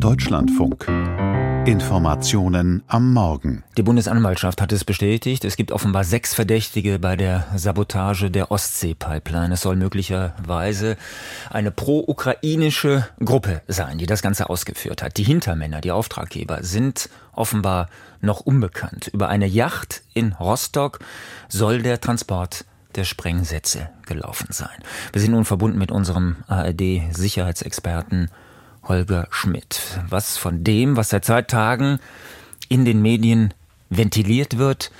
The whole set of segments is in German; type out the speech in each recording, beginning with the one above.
Deutschlandfunk. Informationen am Morgen. Die Bundesanwaltschaft hat es bestätigt. Es gibt offenbar sechs Verdächtige bei der Sabotage der Ostsee-Pipeline. Es soll möglicherweise eine pro-ukrainische Gruppe sein, die das Ganze ausgeführt hat. Die Hintermänner, die Auftraggeber, sind offenbar noch unbekannt. Über eine Yacht in Rostock soll der Transport der Sprengsätze gelaufen sein. Wir sind nun verbunden mit unserem ARD-Sicherheitsexperten Holger Schmidt. Was von dem, was seit zwei Tagen in den Medien ventiliert wird,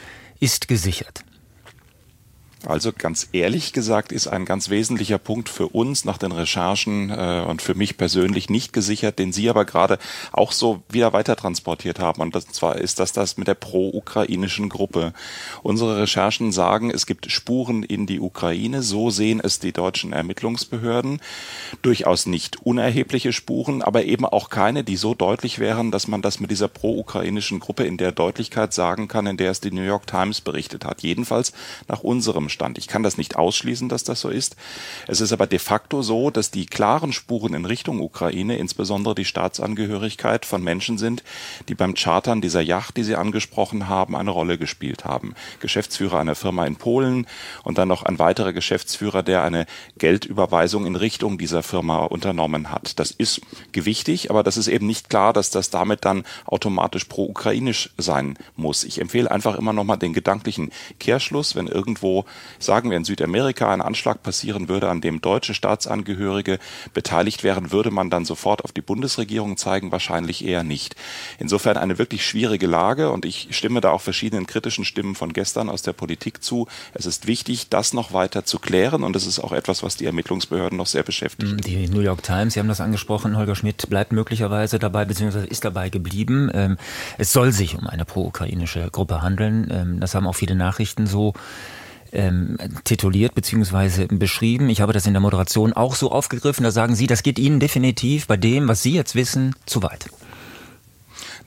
ist gesichert. Also ganz ehrlich gesagt ist ein ganz wesentlicher Punkt für uns nach den Recherchen äh, und für mich persönlich nicht gesichert, den Sie aber gerade auch so wieder weiter transportiert haben. Und das, zwar ist das das mit der pro-ukrainischen Gruppe. Unsere Recherchen sagen, es gibt Spuren in die Ukraine. So sehen es die deutschen Ermittlungsbehörden. Durchaus nicht unerhebliche Spuren, aber eben auch keine, die so deutlich wären, dass man das mit dieser pro-ukrainischen Gruppe in der Deutlichkeit sagen kann, in der es die New York Times berichtet hat. Jedenfalls nach unserem Stand. Ich kann das nicht ausschließen, dass das so ist. Es ist aber de facto so, dass die klaren Spuren in Richtung Ukraine, insbesondere die Staatsangehörigkeit von Menschen sind, die beim Chartern dieser Yacht, die Sie angesprochen haben, eine Rolle gespielt haben. Geschäftsführer einer Firma in Polen und dann noch ein weiterer Geschäftsführer, der eine Geldüberweisung in Richtung dieser Firma unternommen hat. Das ist gewichtig, aber das ist eben nicht klar, dass das damit dann automatisch pro-ukrainisch sein muss. Ich empfehle einfach immer noch mal den gedanklichen Kehrschluss, wenn irgendwo sagen wir in Südamerika ein Anschlag passieren würde, an dem deutsche Staatsangehörige beteiligt wären, würde man dann sofort auf die Bundesregierung zeigen? Wahrscheinlich eher nicht. Insofern eine wirklich schwierige Lage und ich stimme da auch verschiedenen kritischen Stimmen von gestern aus der Politik zu. Es ist wichtig, das noch weiter zu klären und es ist auch etwas, was die Ermittlungsbehörden noch sehr beschäftigt. Die New York Times, Sie haben das angesprochen, Holger Schmidt bleibt möglicherweise dabei, beziehungsweise ist dabei geblieben. Ähm, es soll sich um eine pro-ukrainische Gruppe handeln. Ähm, das haben auch viele Nachrichten so ähm, tituliert bzw. beschrieben. Ich habe das in der Moderation auch so aufgegriffen. Da sagen Sie, das geht Ihnen definitiv bei dem, was Sie jetzt wissen, zu weit.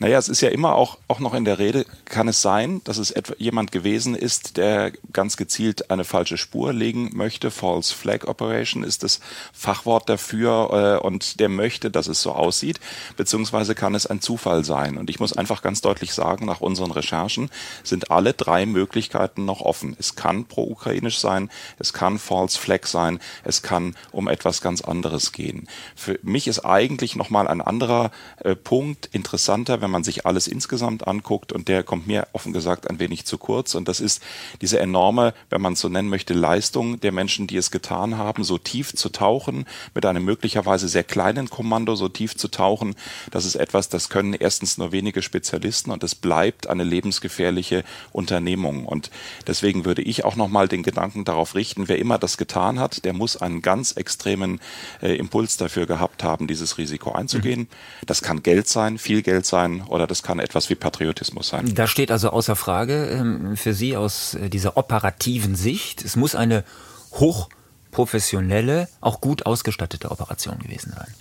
Naja, es ist ja immer auch, auch noch in der Rede, kann es sein, dass es etwa jemand gewesen ist, der ganz gezielt eine falsche Spur legen möchte. False Flag Operation ist das Fachwort dafür äh, und der möchte, dass es so aussieht, beziehungsweise kann es ein Zufall sein. Und ich muss einfach ganz deutlich sagen, nach unseren Recherchen sind alle drei Möglichkeiten noch offen. Es kann pro-ukrainisch sein, es kann False Flag sein, es kann um etwas ganz anderes gehen. Für mich ist eigentlich nochmal ein anderer äh, Punkt interessanter, wenn wenn man sich alles insgesamt anguckt und der kommt mir offen gesagt ein wenig zu kurz und das ist diese enorme, wenn man es so nennen möchte, Leistung der Menschen, die es getan haben, so tief zu tauchen, mit einem möglicherweise sehr kleinen Kommando so tief zu tauchen, das ist etwas, das können erstens nur wenige Spezialisten und es bleibt eine lebensgefährliche Unternehmung und deswegen würde ich auch nochmal den Gedanken darauf richten, wer immer das getan hat, der muss einen ganz extremen äh, Impuls dafür gehabt haben, dieses Risiko einzugehen. Mhm. Das kann Geld sein, viel Geld sein, oder das kann etwas wie Patriotismus sein. Da steht also außer Frage ähm, für Sie aus äh, dieser operativen Sicht, es muss eine hochprofessionelle, auch gut ausgestattete Operation gewesen sein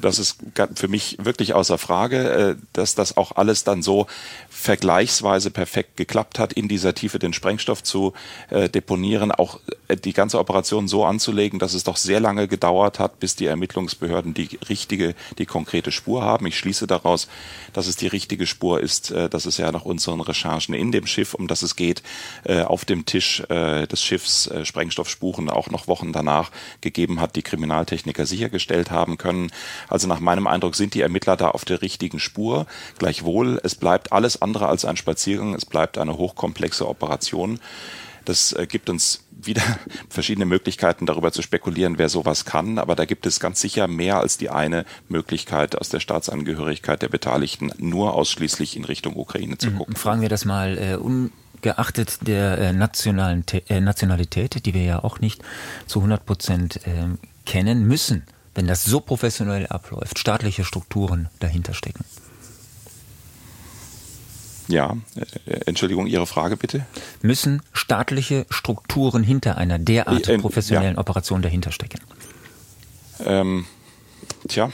das ist für mich wirklich außer Frage, äh, dass das auch alles dann so vergleichsweise perfekt geklappt hat, in dieser Tiefe den Sprengstoff zu äh, deponieren, auch äh, die ganze Operation so anzulegen, dass es doch sehr lange gedauert hat, bis die Ermittlungsbehörden die richtige, die konkrete Spur haben. Ich schließe daraus, dass es die richtige Spur ist, dass es ja nach unseren Recherchen in dem Schiff, um das es geht, auf dem Tisch des Schiffs Sprengstoffspuren auch noch Wochen danach gegeben hat, die Kriminaltechniker sichergestellt haben können. Also nach meinem Eindruck sind die Ermittler da auf der richtigen Spur. Gleichwohl, es bleibt alles andere als ein Spaziergang, es bleibt eine hochkomplexe Operation. Das äh, gibt uns wieder verschiedene Möglichkeiten darüber zu spekulieren, wer sowas kann. Aber da gibt es ganz sicher mehr als die eine Möglichkeit aus der Staatsangehörigkeit der Beteiligten nur ausschließlich in Richtung Ukraine zu mhm. gucken. Fragen wir das mal äh, ungeachtet der äh, nationalen äh, Nationalität, die wir ja auch nicht zu 100 Prozent äh, kennen müssen wenn das so professionell abläuft, staatliche Strukturen dahinter stecken? Ja, äh, Entschuldigung, Ihre Frage bitte. Müssen staatliche Strukturen hinter einer derart äh, professionellen ja. Operation dahinter stecken? Ähm, Tja,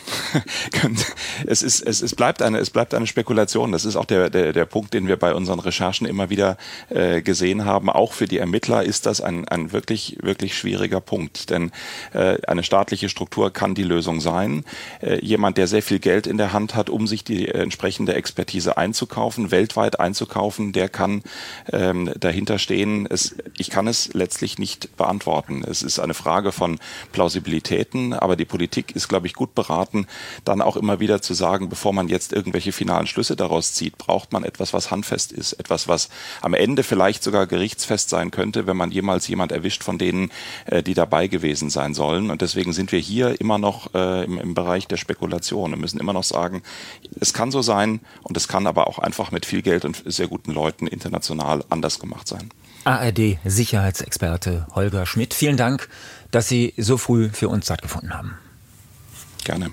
es ist, es, es bleibt eine, es bleibt eine Spekulation. Das ist auch der, der, der Punkt, den wir bei unseren Recherchen immer wieder äh, gesehen haben. Auch für die Ermittler ist das ein, ein wirklich, wirklich schwieriger Punkt. Denn äh, eine staatliche Struktur kann die Lösung sein. Äh, jemand, der sehr viel Geld in der Hand hat, um sich die entsprechende Expertise einzukaufen, weltweit einzukaufen, der kann ähm, dahinter stehen. Es, ich kann es letztlich nicht beantworten. Es ist eine Frage von Plausibilitäten, aber die Politik ist, glaube ich, gut beraten, dann auch immer wieder zu sagen, bevor man jetzt irgendwelche finalen Schlüsse daraus zieht, braucht man etwas, was handfest ist, etwas, was am Ende vielleicht sogar gerichtsfest sein könnte, wenn man jemals jemand erwischt von denen, äh, die dabei gewesen sein sollen. Und deswegen sind wir hier immer noch äh, im, im Bereich der Spekulation und müssen immer noch sagen, es kann so sein und es kann aber auch einfach mit viel Geld und sehr guten Leuten international anders gemacht sein. ARD-Sicherheitsexperte Holger Schmidt, vielen Dank, dass Sie so früh für uns Zeit gefunden haben. Gerne.